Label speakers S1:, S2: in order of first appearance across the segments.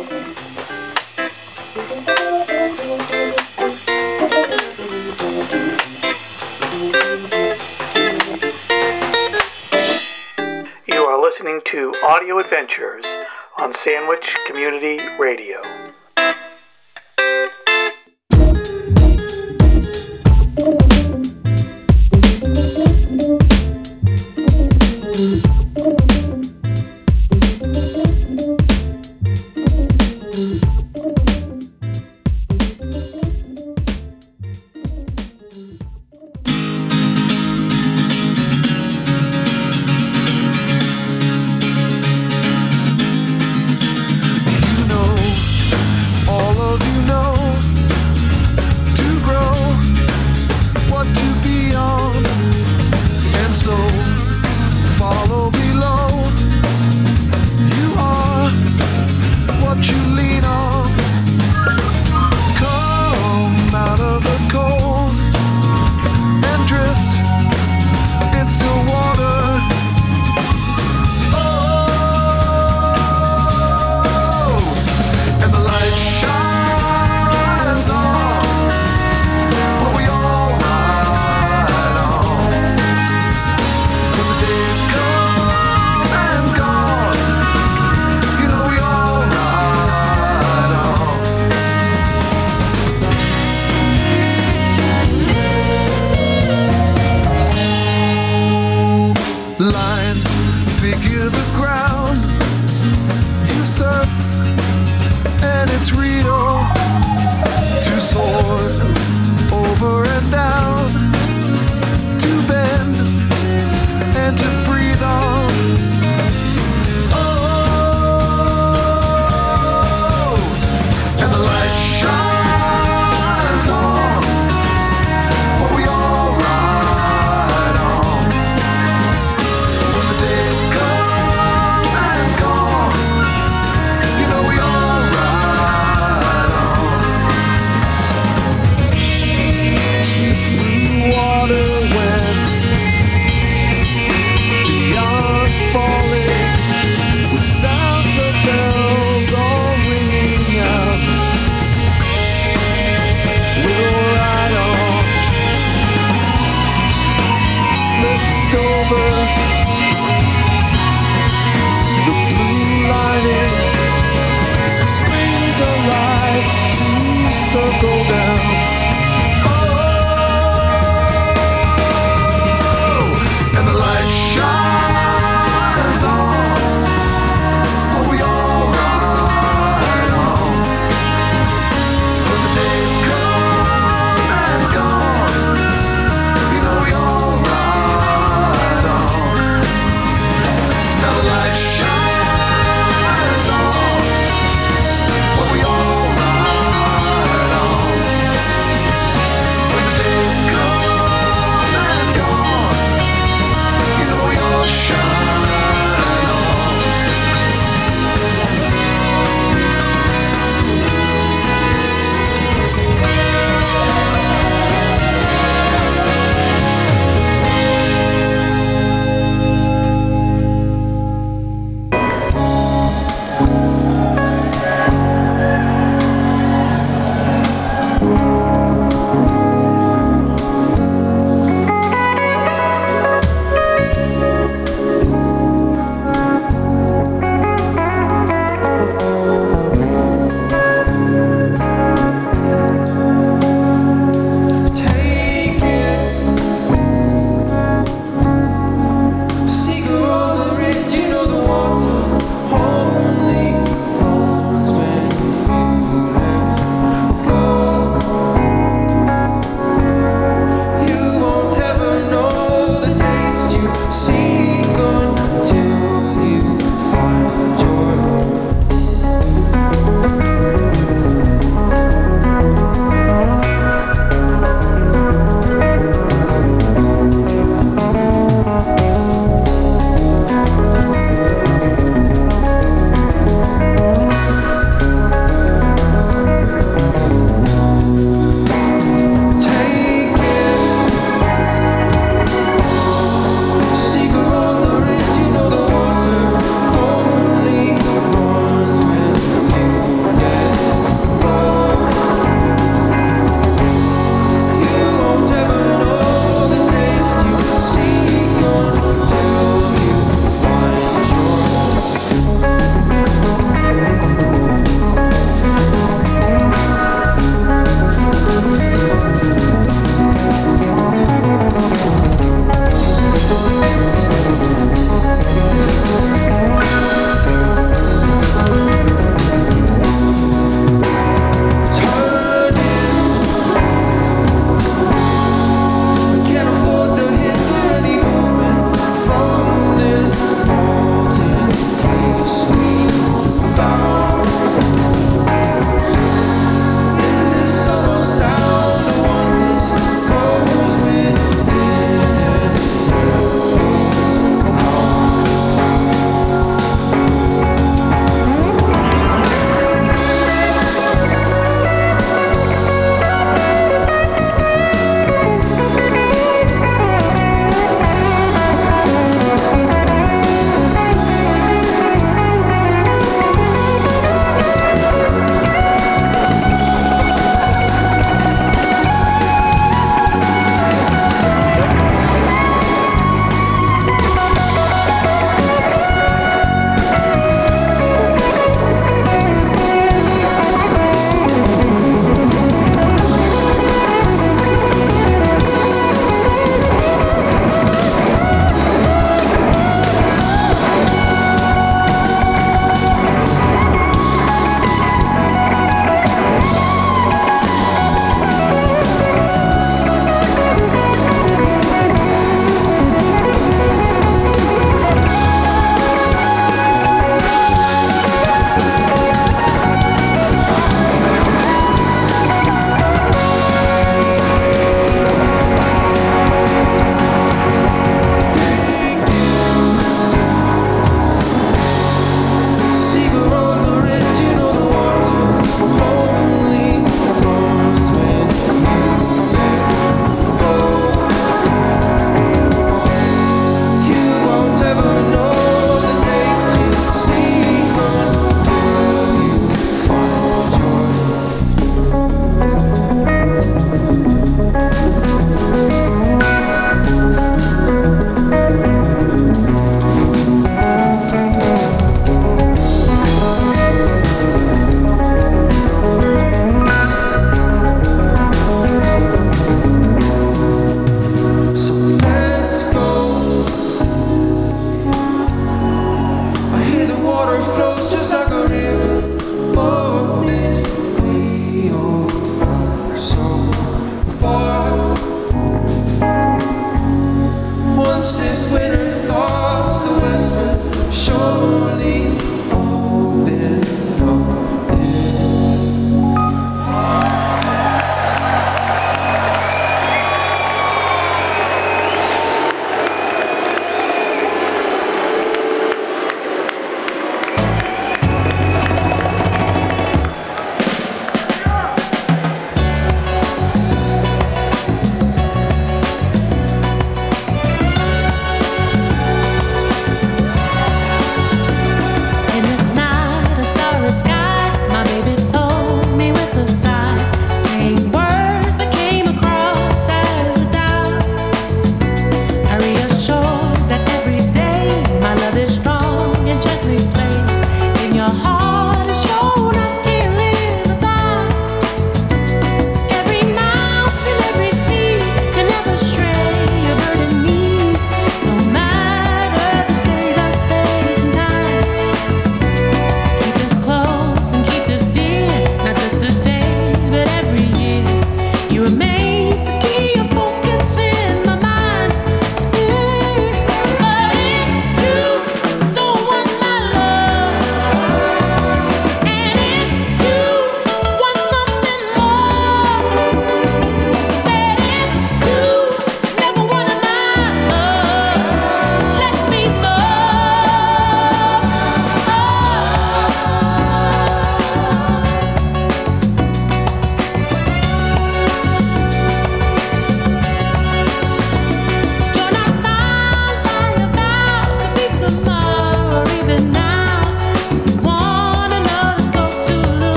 S1: You are listening to Audio Adventures on Sandwich Community Radio.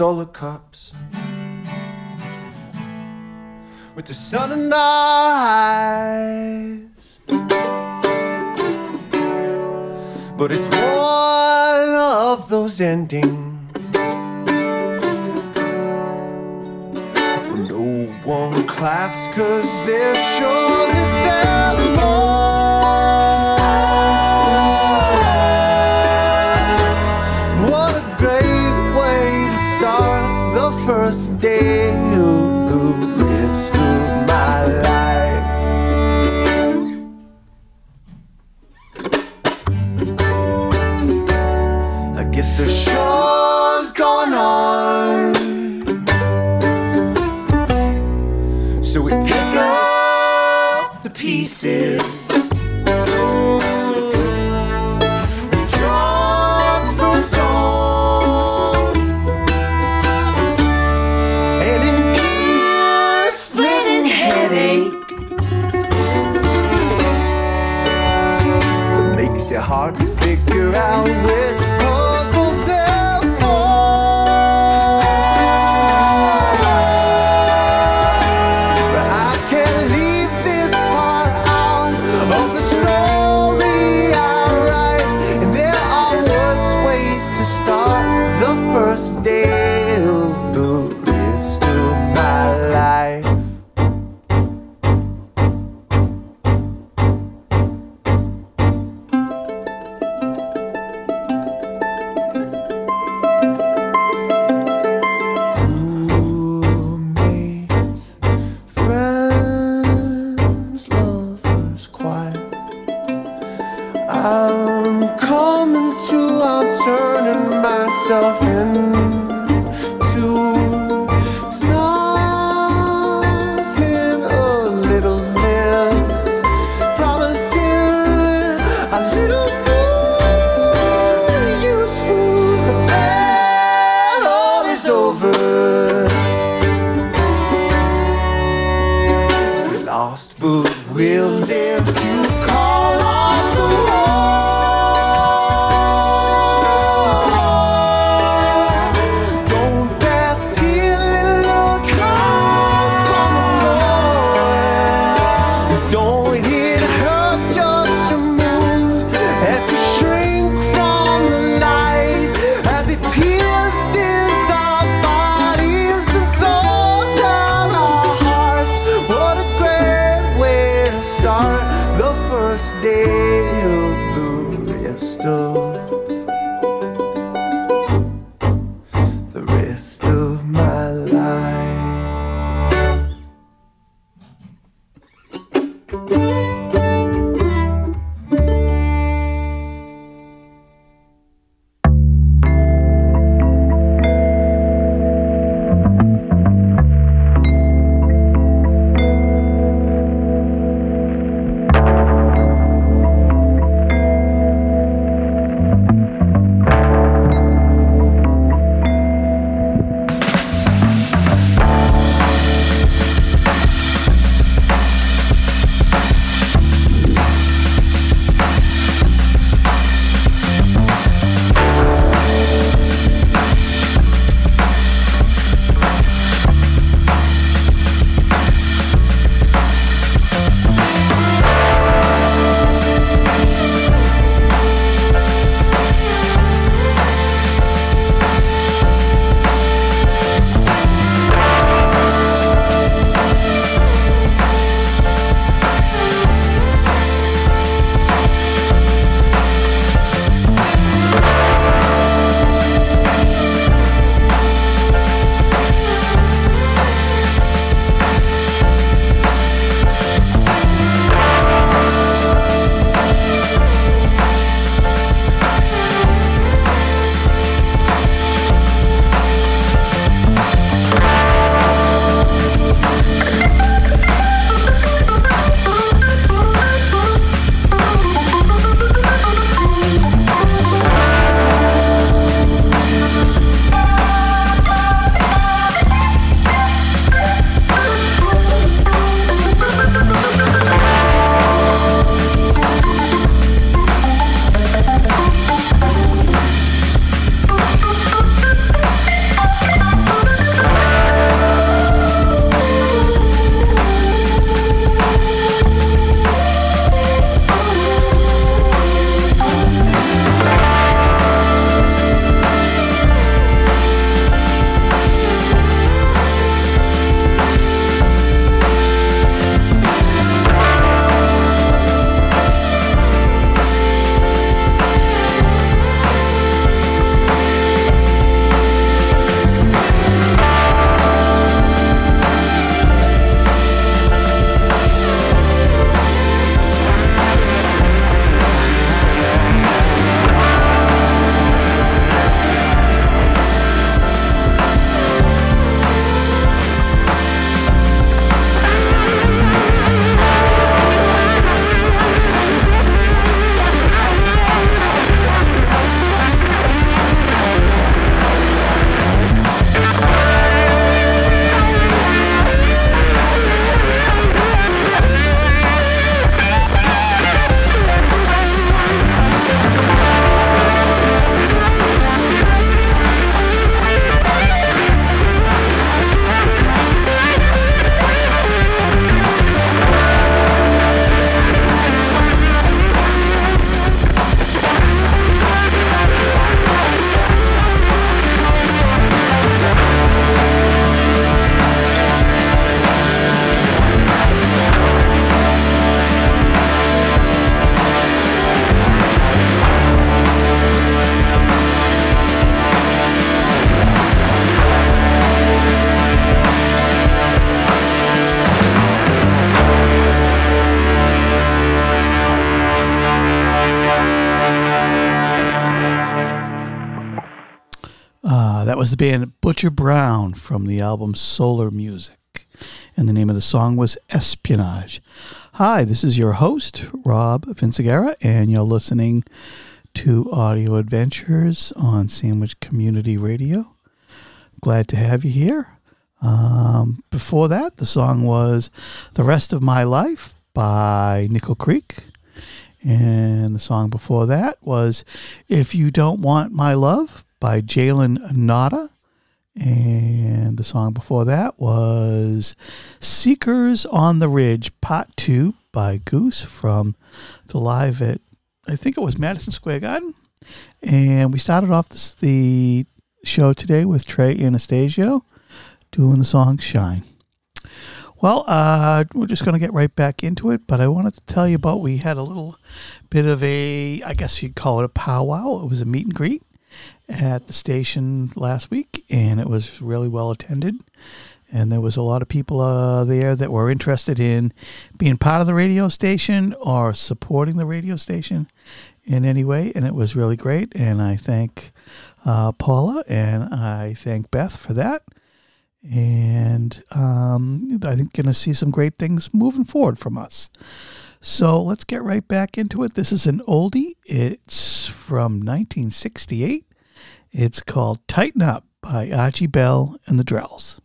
S2: solar cups. With the sun in our eyes. But it's one of those endings where no one claps, cause they're sure that they're.
S3: Band Butcher Brown from the album Solar Music. And the name of the song was Espionage. Hi, this is your host, Rob Vincigera, and you're listening to Audio Adventures on Sandwich Community Radio. Glad to have you here. Um, before that, the song was The Rest of My Life by Nickel Creek. And the song before that was If You Don't Want My Love by Jalen Ngonda. And the song before that was Seekers on the Ridge, Part 2 by Goose from the live at, I think it was Madison Square Garden. And we started off this, the show today with Trey Anastasio doing the song Shine. Well, uh, we're just going to get right back into it, but I wanted to tell you about we had a little bit of a, I guess you'd call it a powwow. It was a meet and greet at the station last week, and it was really well attended. And there was a lot of people uh, there that were interested in being part of the radio station or supporting the radio station in any way, and it was really great. And I thank uh, Paula and I thank Beth for that. And um, I think going to see some great things moving forward from us. So let's get right back into it. This is an oldie. It's from 1968. It's called Tighten Up by Archie Bell and the Drells.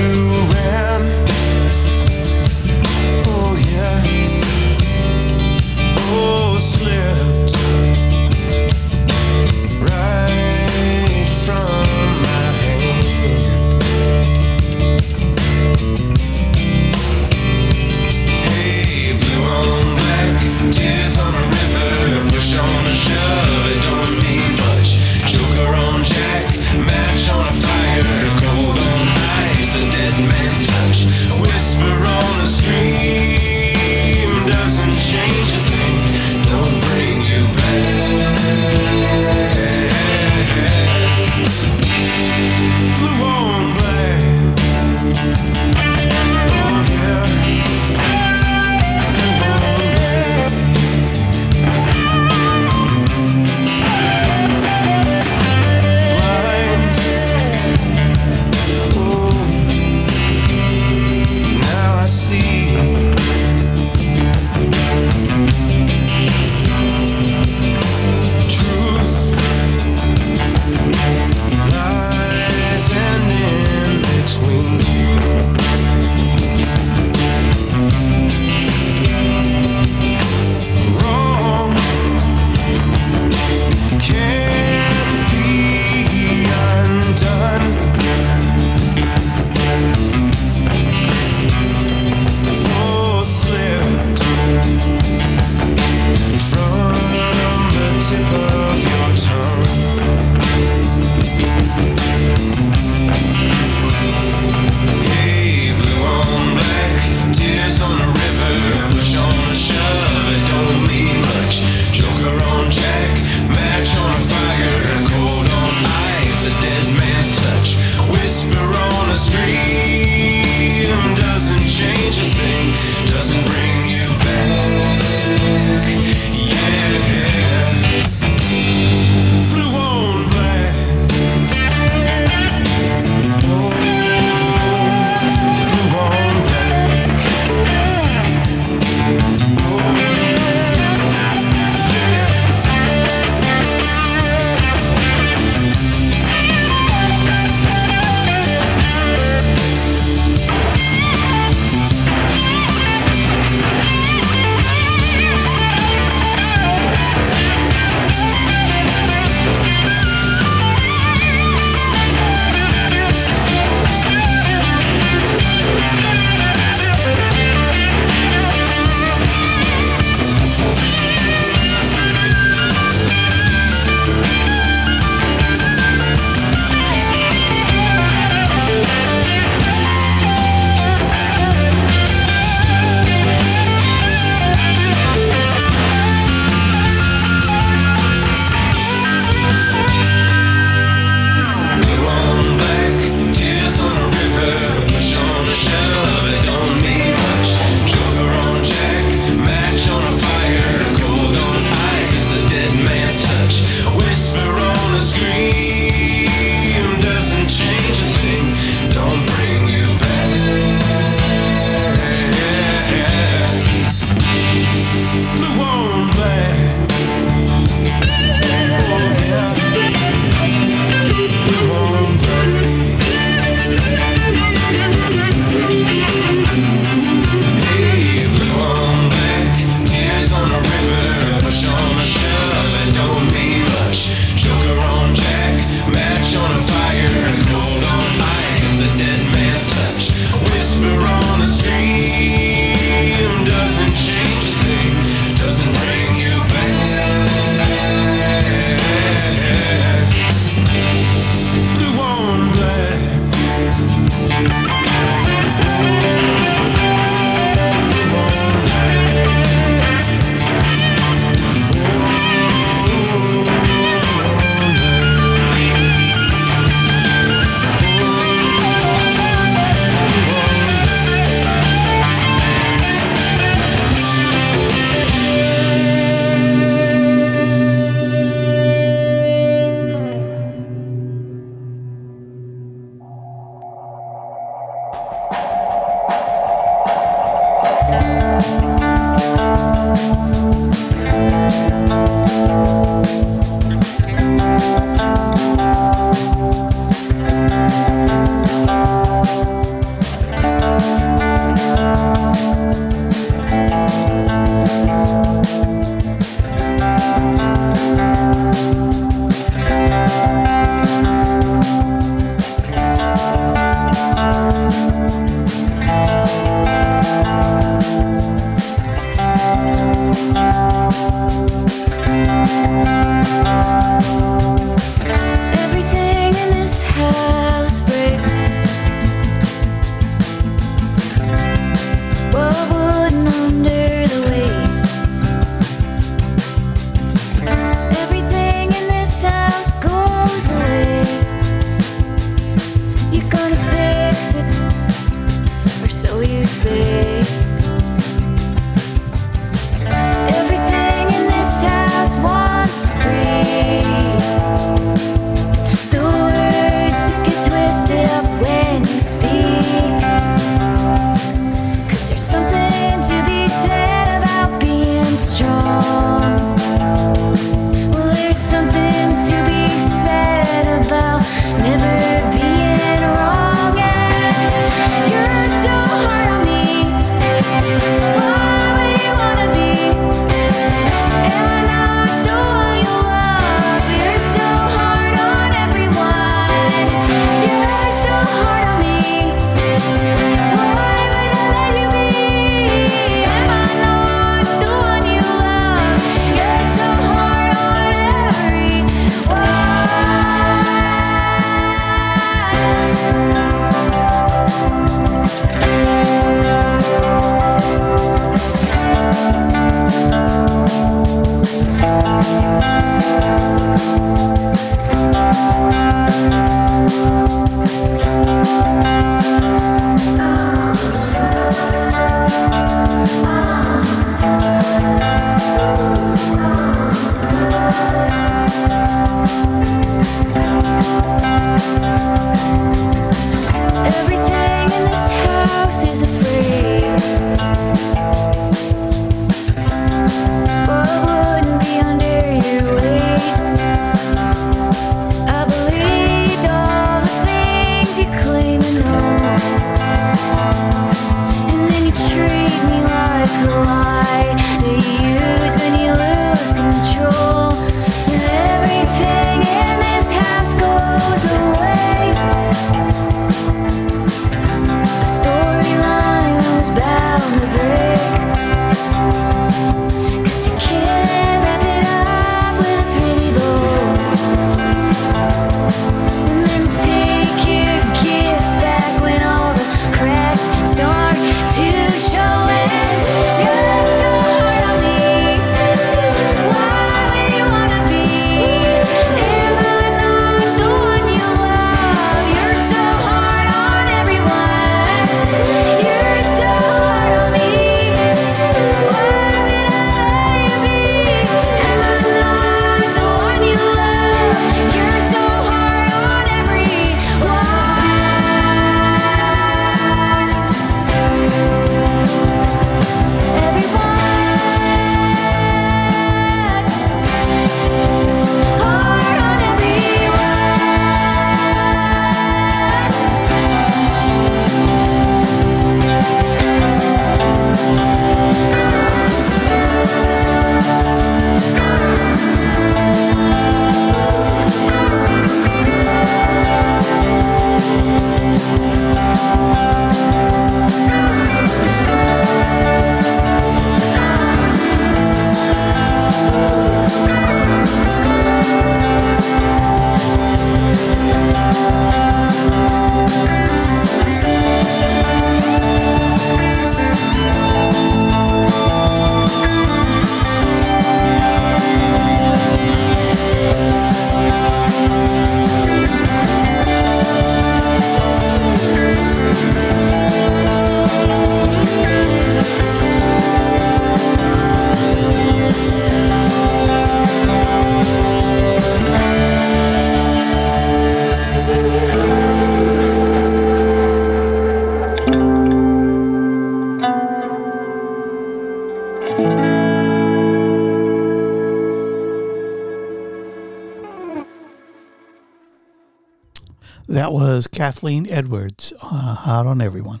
S4: Was
S3: Kathleen Edwards, uh, Hard on Everyone.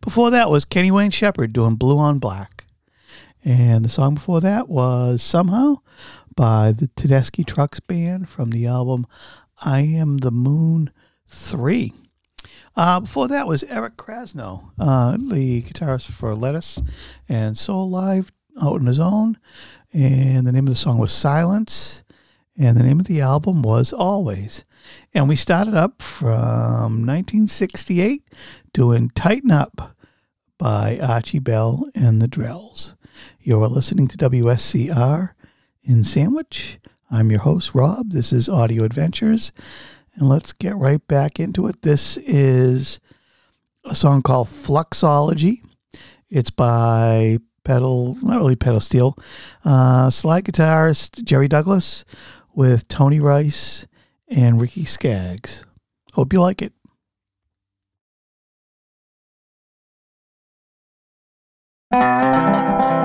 S3: Before that was Kenny Wayne Shepherd doing Blue on Black. And the song before that was Somehow by the Tedeschi Trucks Band from the album I Am the Moon 3. Uh, before that was Eric Krasno, uh, the guitarist for Lettuce and Soulive out on his own. And the name of the song was Silence. And the name of the album was Always. And we started up from 1968 doing Tighten Up by Archie Bell and the Drells. You're listening to WSCR in Sandwich. I'm your host, Rob. This is Audio Adventures. And let's get right back into it. This is a song called Fluxology. It's by pedal, not really pedal steel, uh, slide guitarist Jerry Douglas with Tony Rice and Ricky Skaggs. Hope you like it.
S4: Thank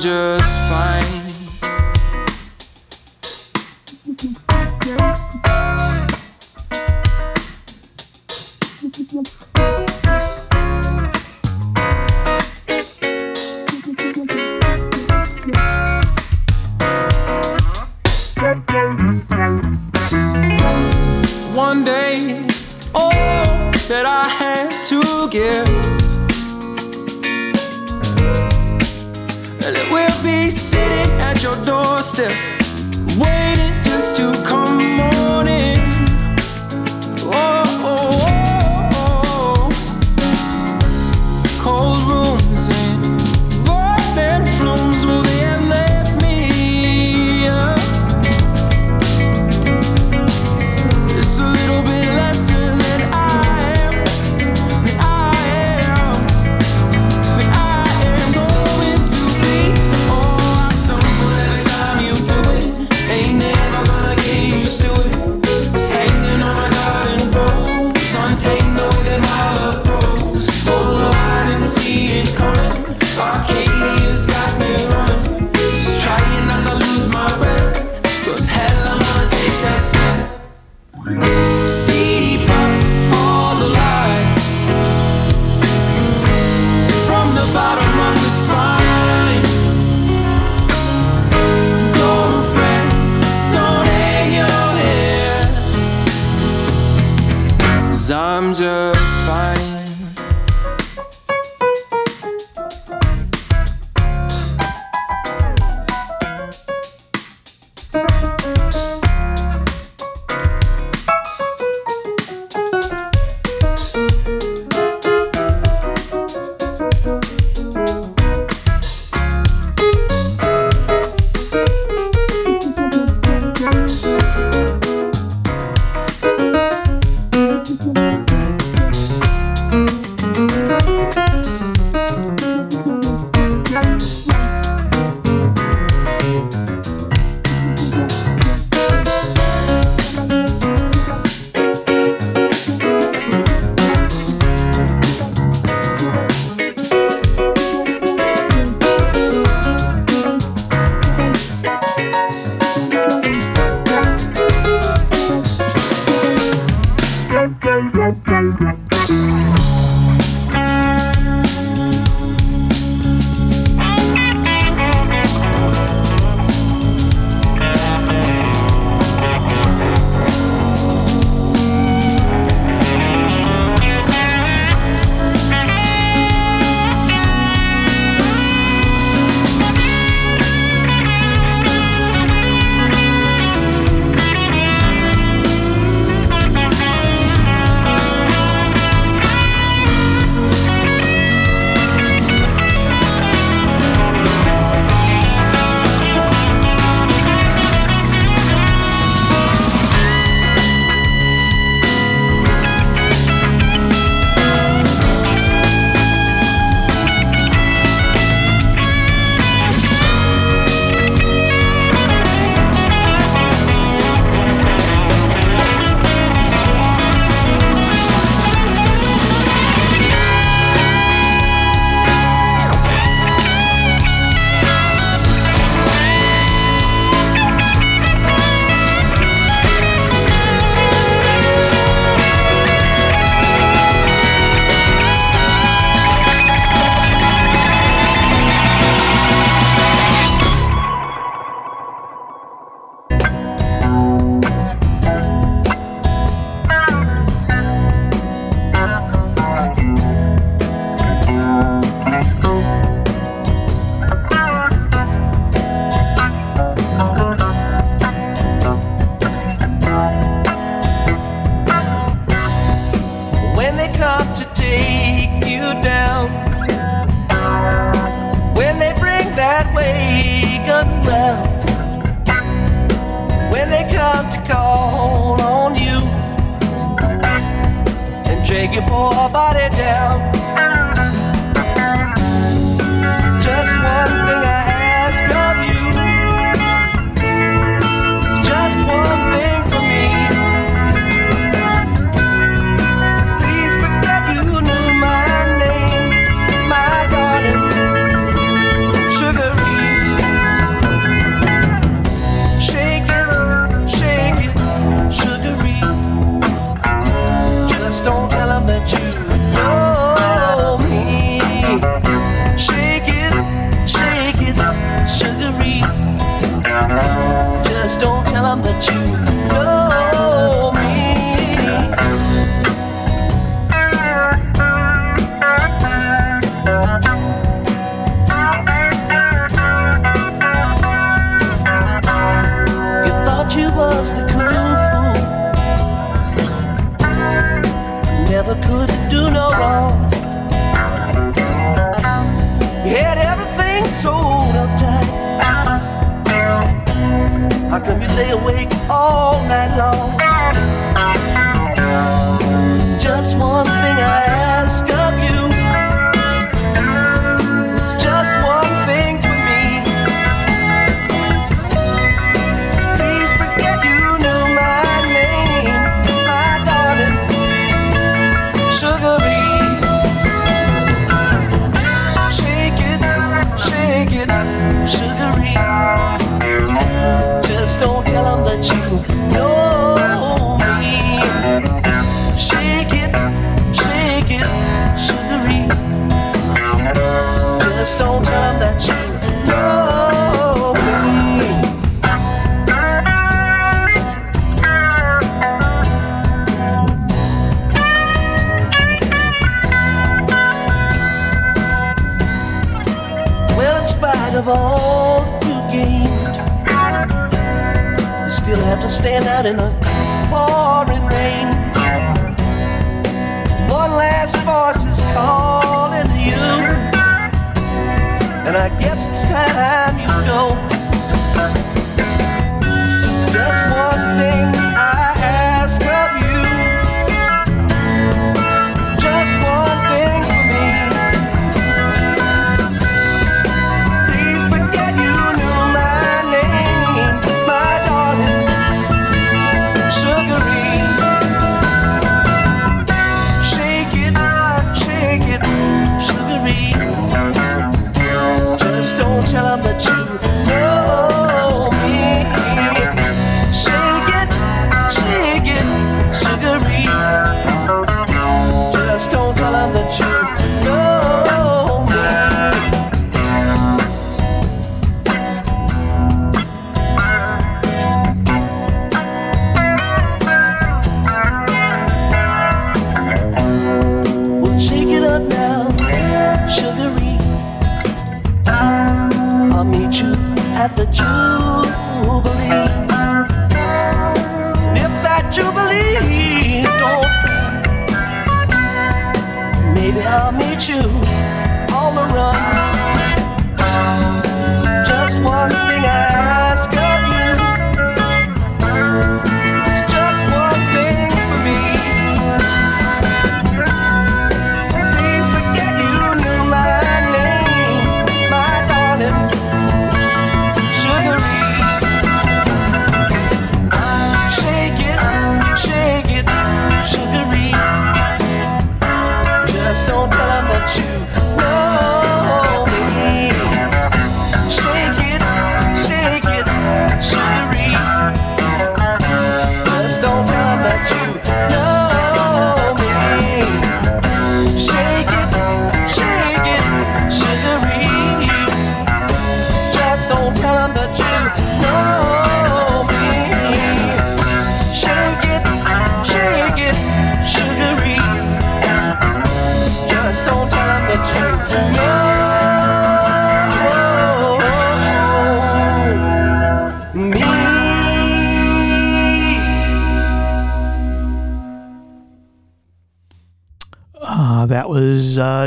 S5: Just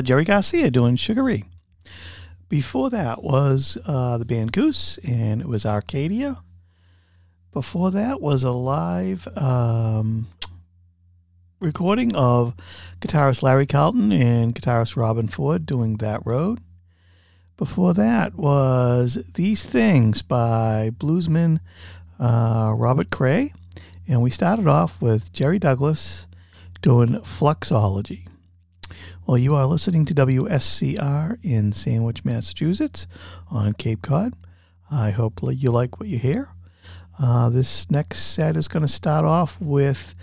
S3: Jerry Garcia doing Sugaree. Before that was uh, the band Goose, and it was Arcadia. Before that was a live um, recording of guitarist Larry Carlton and guitarist Robben Ford doing That Road. Before that was These Things by bluesman uh, Robert Cray. And we started off with Jerry Douglas doing Fluxology. Well, you are listening to WSCR in Sandwich, Massachusetts on Cape Cod. I hope you like what you hear. Uh, this next set is going to start off with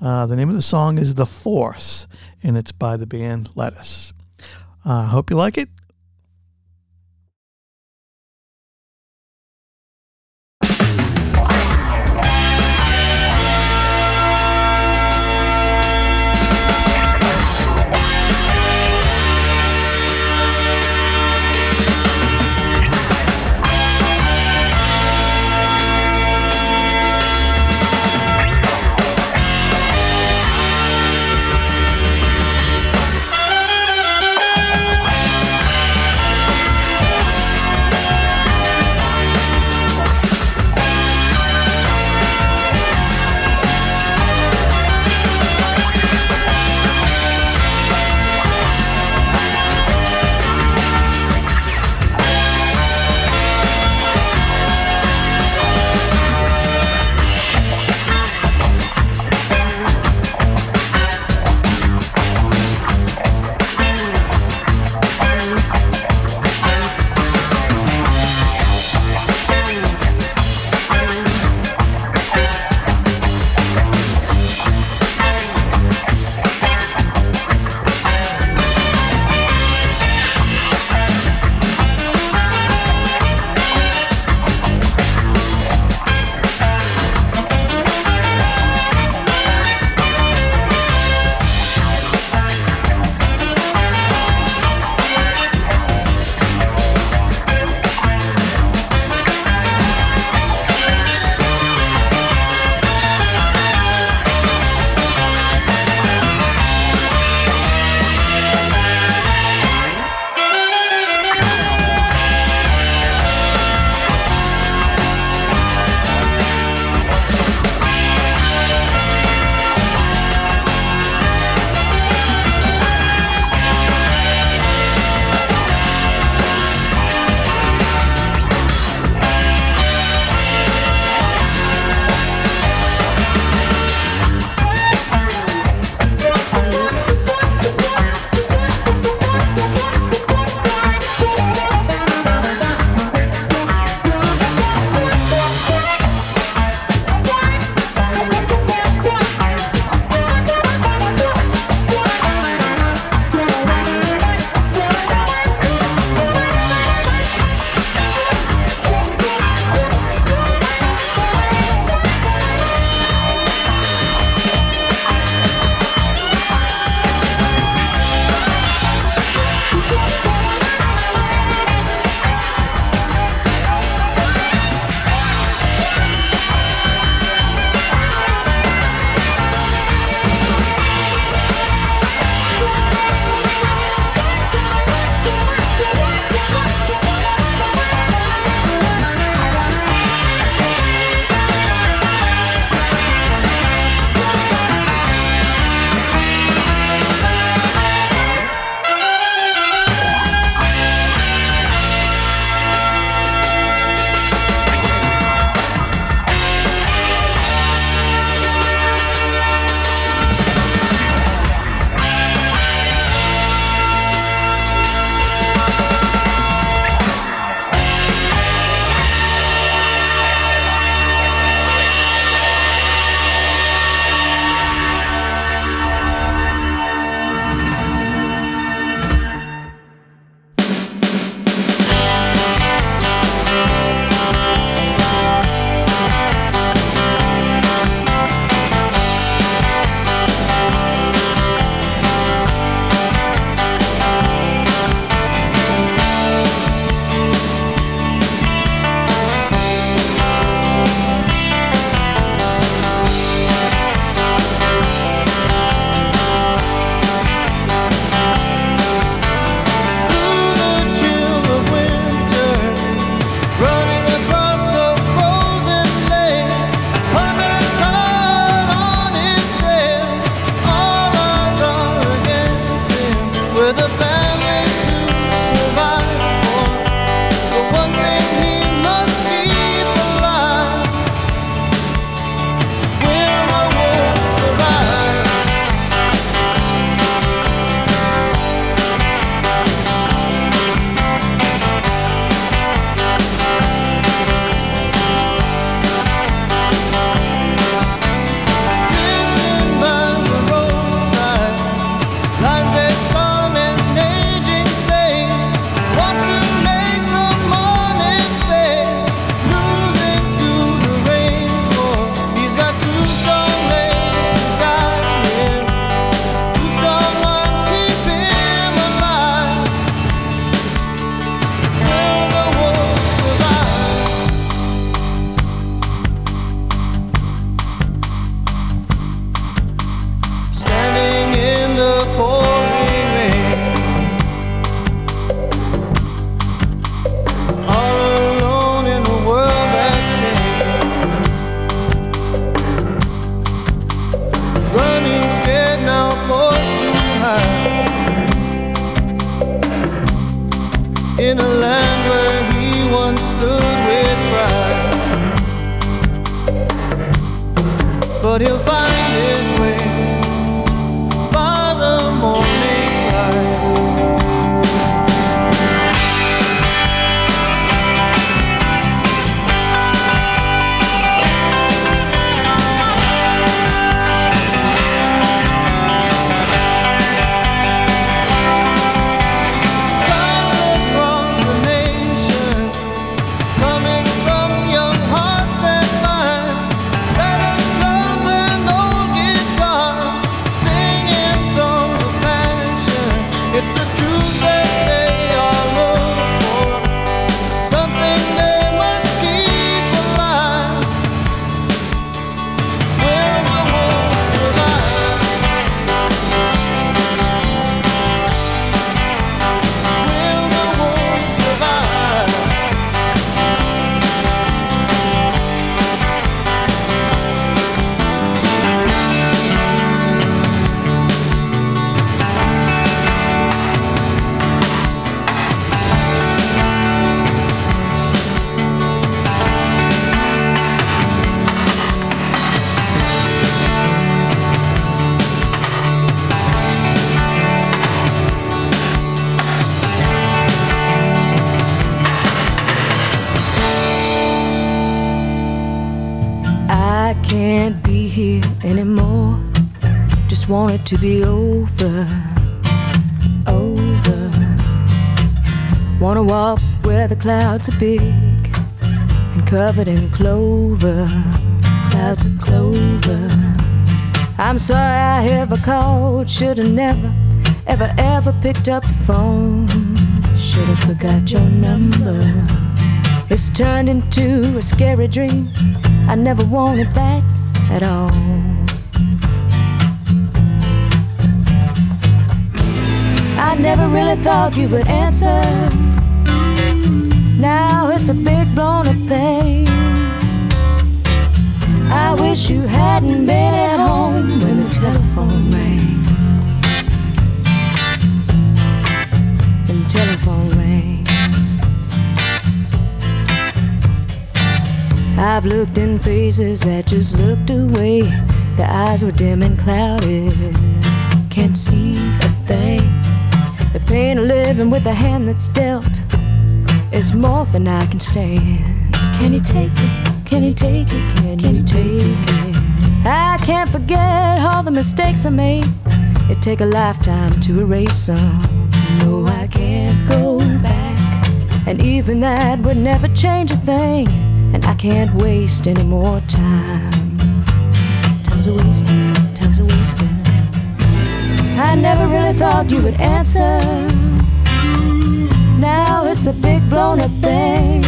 S3: uh, the name of the song is The Force, and it's by the band Lettuce. I uh, hope you like it.
S6: To be over. Over. Wanna walk where the clouds are big and covered in clover. Clouds of clover. I'm sorry I ever called. Should've never, ever, ever picked up the phone. Should've forgot your number. It's turned into a scary dream. I never want it back at all. Never really thought you would answer. Now it's a big blown up thing. I wish you hadn't been at home when the telephone rang. The telephone rang. I've looked in faces that just looked away. The eyes were dim and clouded. Pain of living with the hand that's dealt is more than I can stand. Can you take it? Can you take it? Can, you take it? I can't forget all the mistakes I made. It take a lifetime to erase them. No, I can't go back. And even that would never change a thing. And I can't waste any more time. Time's a wasting. I never really thought you would answer. Now it's a big blown up thing.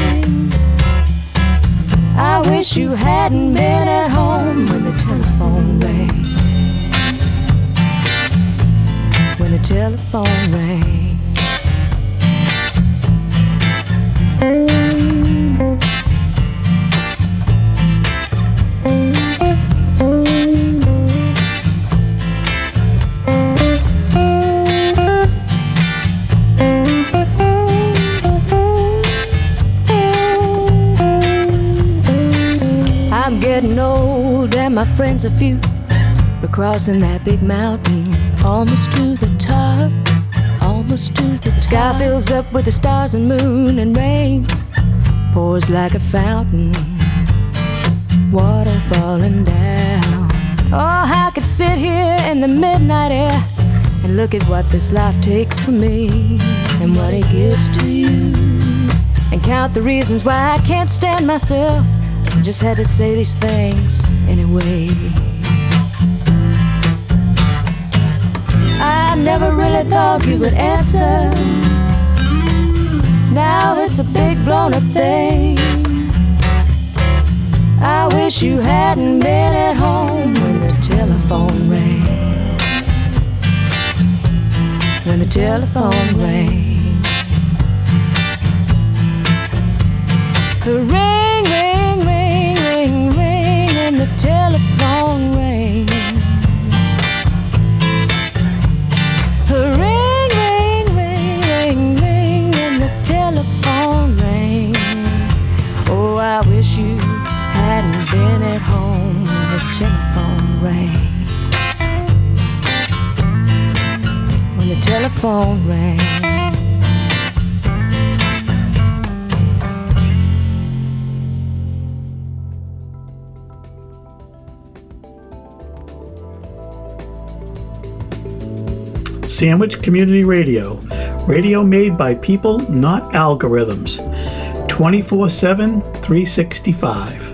S6: I wish you hadn't been at home when the telephone rang. When the telephone rang. Friends are few. We're crossing that big mountain, almost to the top, almost to the sky fills up with the stars and moon and rain pours like a fountain, water falling down. Oh, I could sit here in the midnight air and look at what this life takes from me and what it gives to you, and count the reasons why I can't stand myself. Just had to say these things anyway. I never really thought you would answer. Now it's a big blown up thing. I wish you hadn't been at home when the telephone rang. When the telephone rang. Ring, telephone rang. The ring, ring, ring, ring, ring, and the telephone rang. Oh, I wish you hadn't been at home when the telephone rang.
S3: When the telephone rang.
S7: Sandwich Community Radio, radio made by people, not algorithms, 24 7, 365.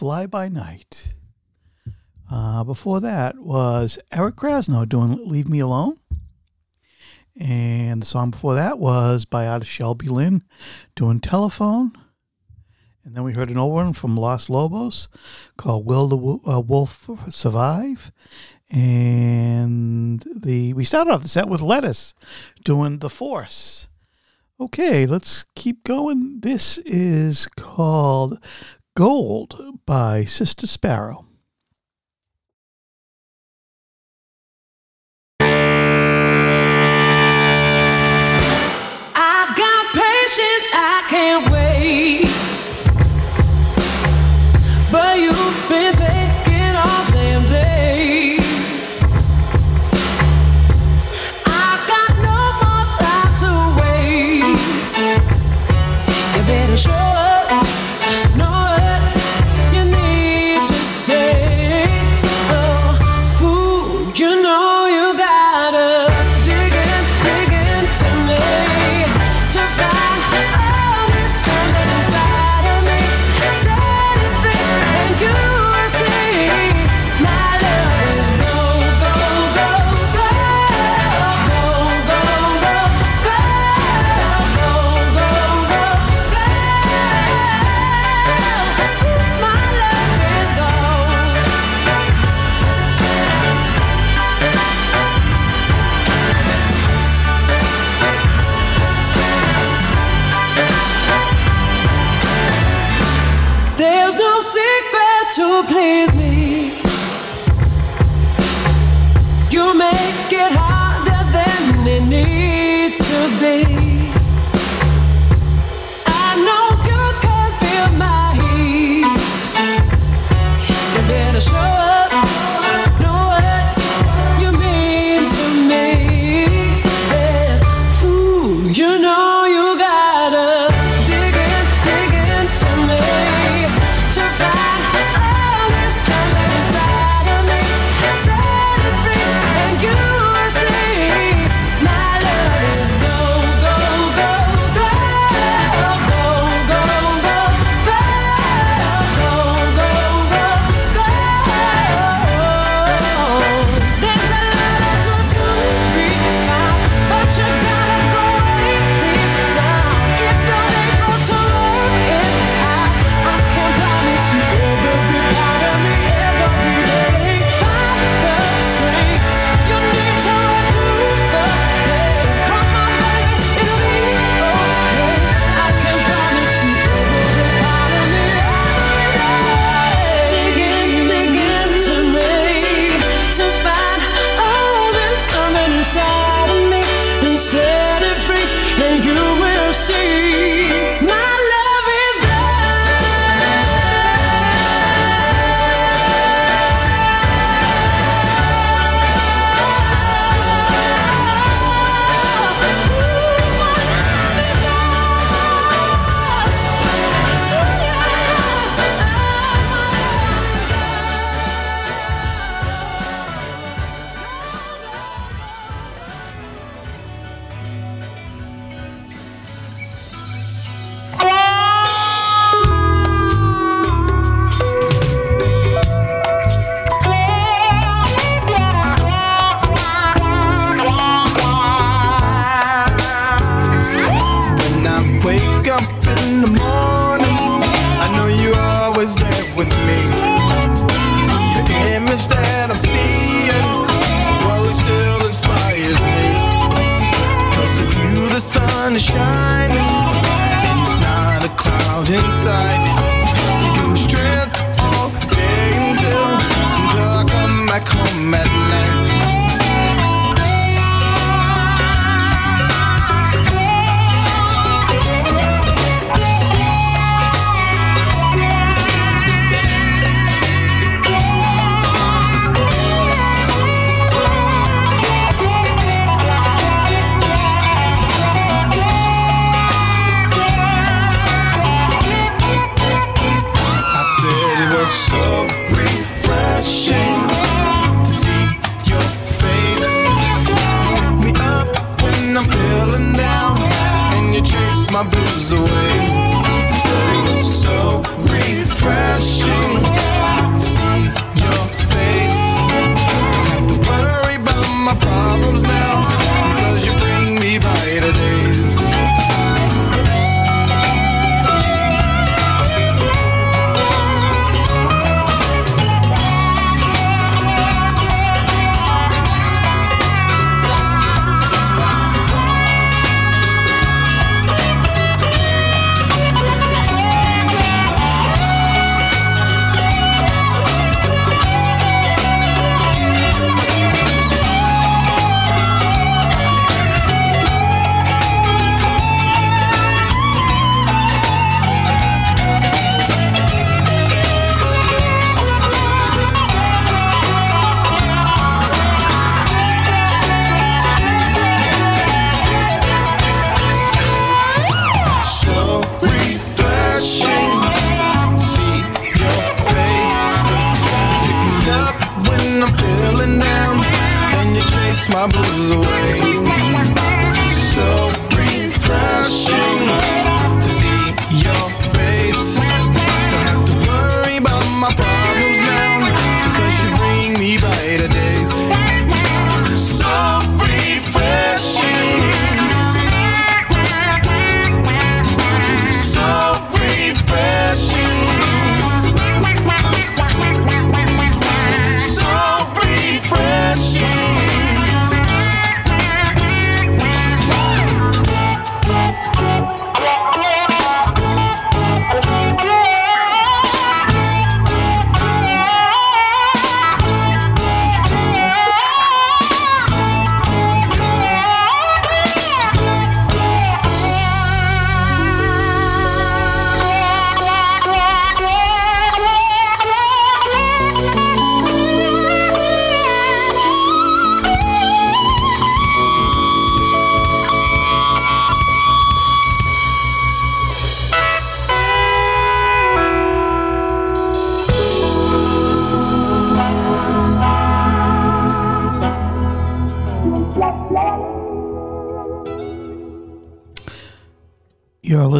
S8: Fly By Night.
S3: Uh, before that was Eric Krasno doing Leave Me Alone. And the song before that was by Otis Shelby Lynne doing Telephone. And then we heard an old one from Los Lobos called Will the uh, Wolf Survive? And the we started off the set with Lettuce doing The Force. Okay, let's keep going. This is called Gold by Sister Sparrow.
S6: I can't wait. But you've been please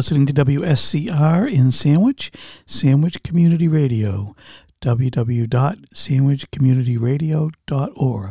S3: listening to WSCR in Sandwich, Sandwich Community Radio, www.sandwichcommunityradio.org.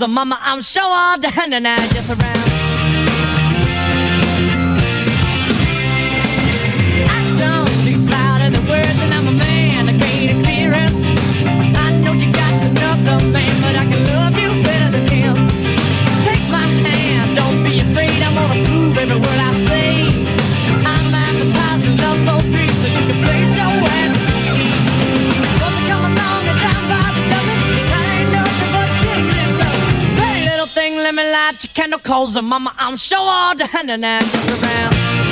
S9: mama. I'm sure all the henna And mama, I'm sure all the hand and around.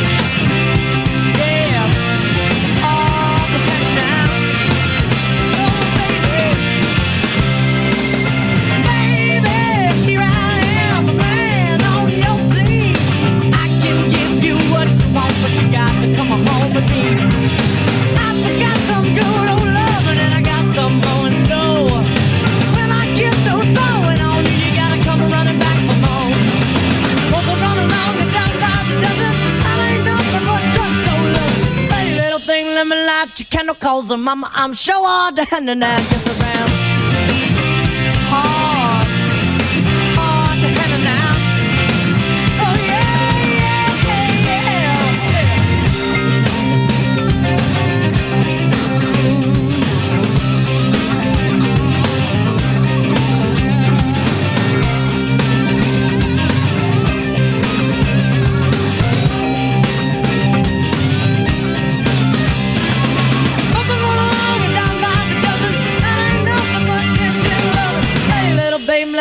S9: and mama, I'm sure all down and I'm around.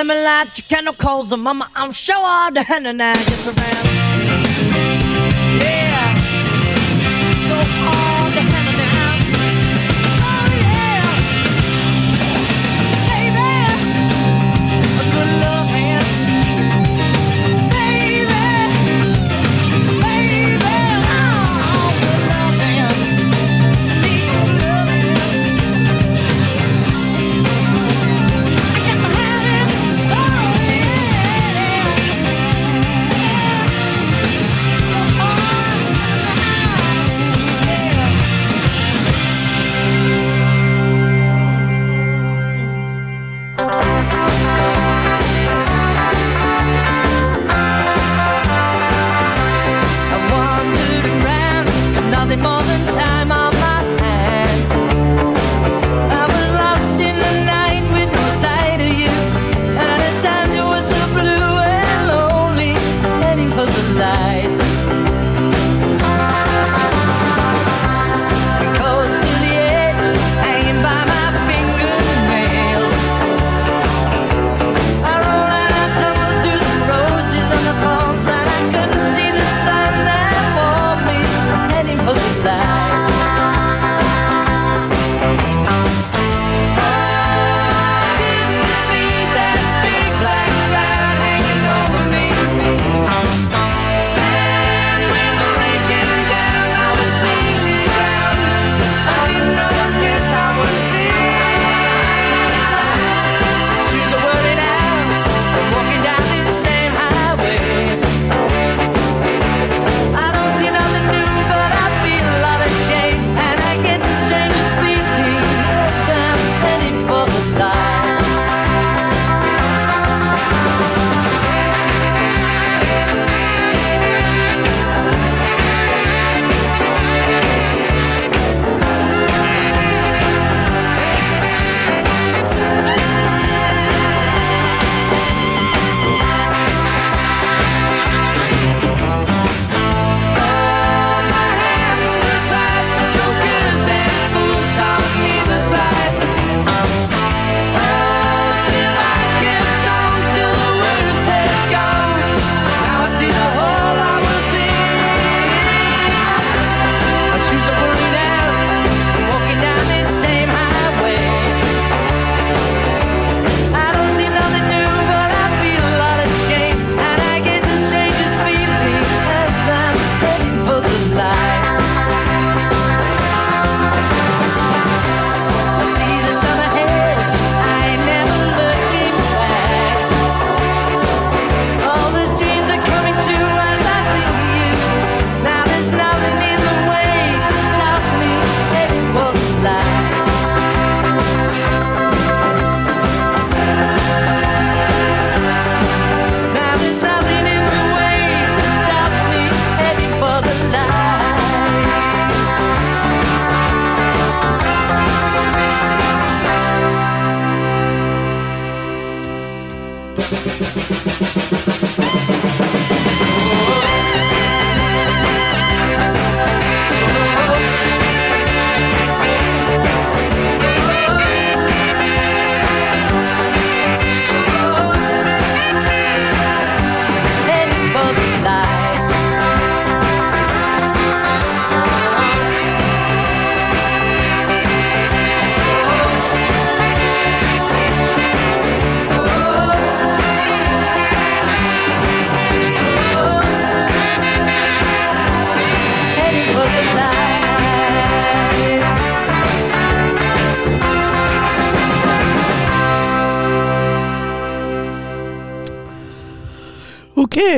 S9: let me light your candle coals, and mama, I'm sure
S10: all the henna now, yes I.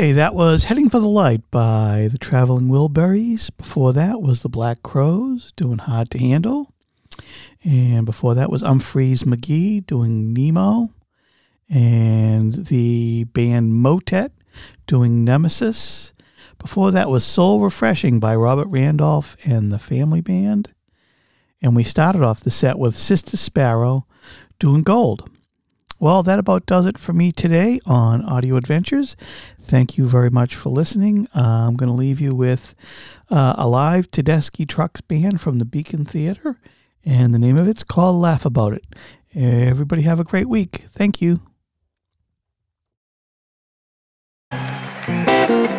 S3: Okay, that was Heading for the Light by the Traveling Wilburys. Before that was The Black Crowes doing Hard to Handle. And before that was Umphrey's McGee doing Nemo. And the band Motet doing Nemesis. Before that was Soul Refreshing by Robert Randolph and the Family Band. And we started off the set with Sister Sparrow doing Gold. Well, that about does it for me today on Audio Adventures. Thank you very much for listening. Uh, I'm going to leave you with uh, a live Tedeschi Trucks band from the Beacon Theater, and the name of it's called Laugh About It. Everybody have a great week. Thank you.
S6: You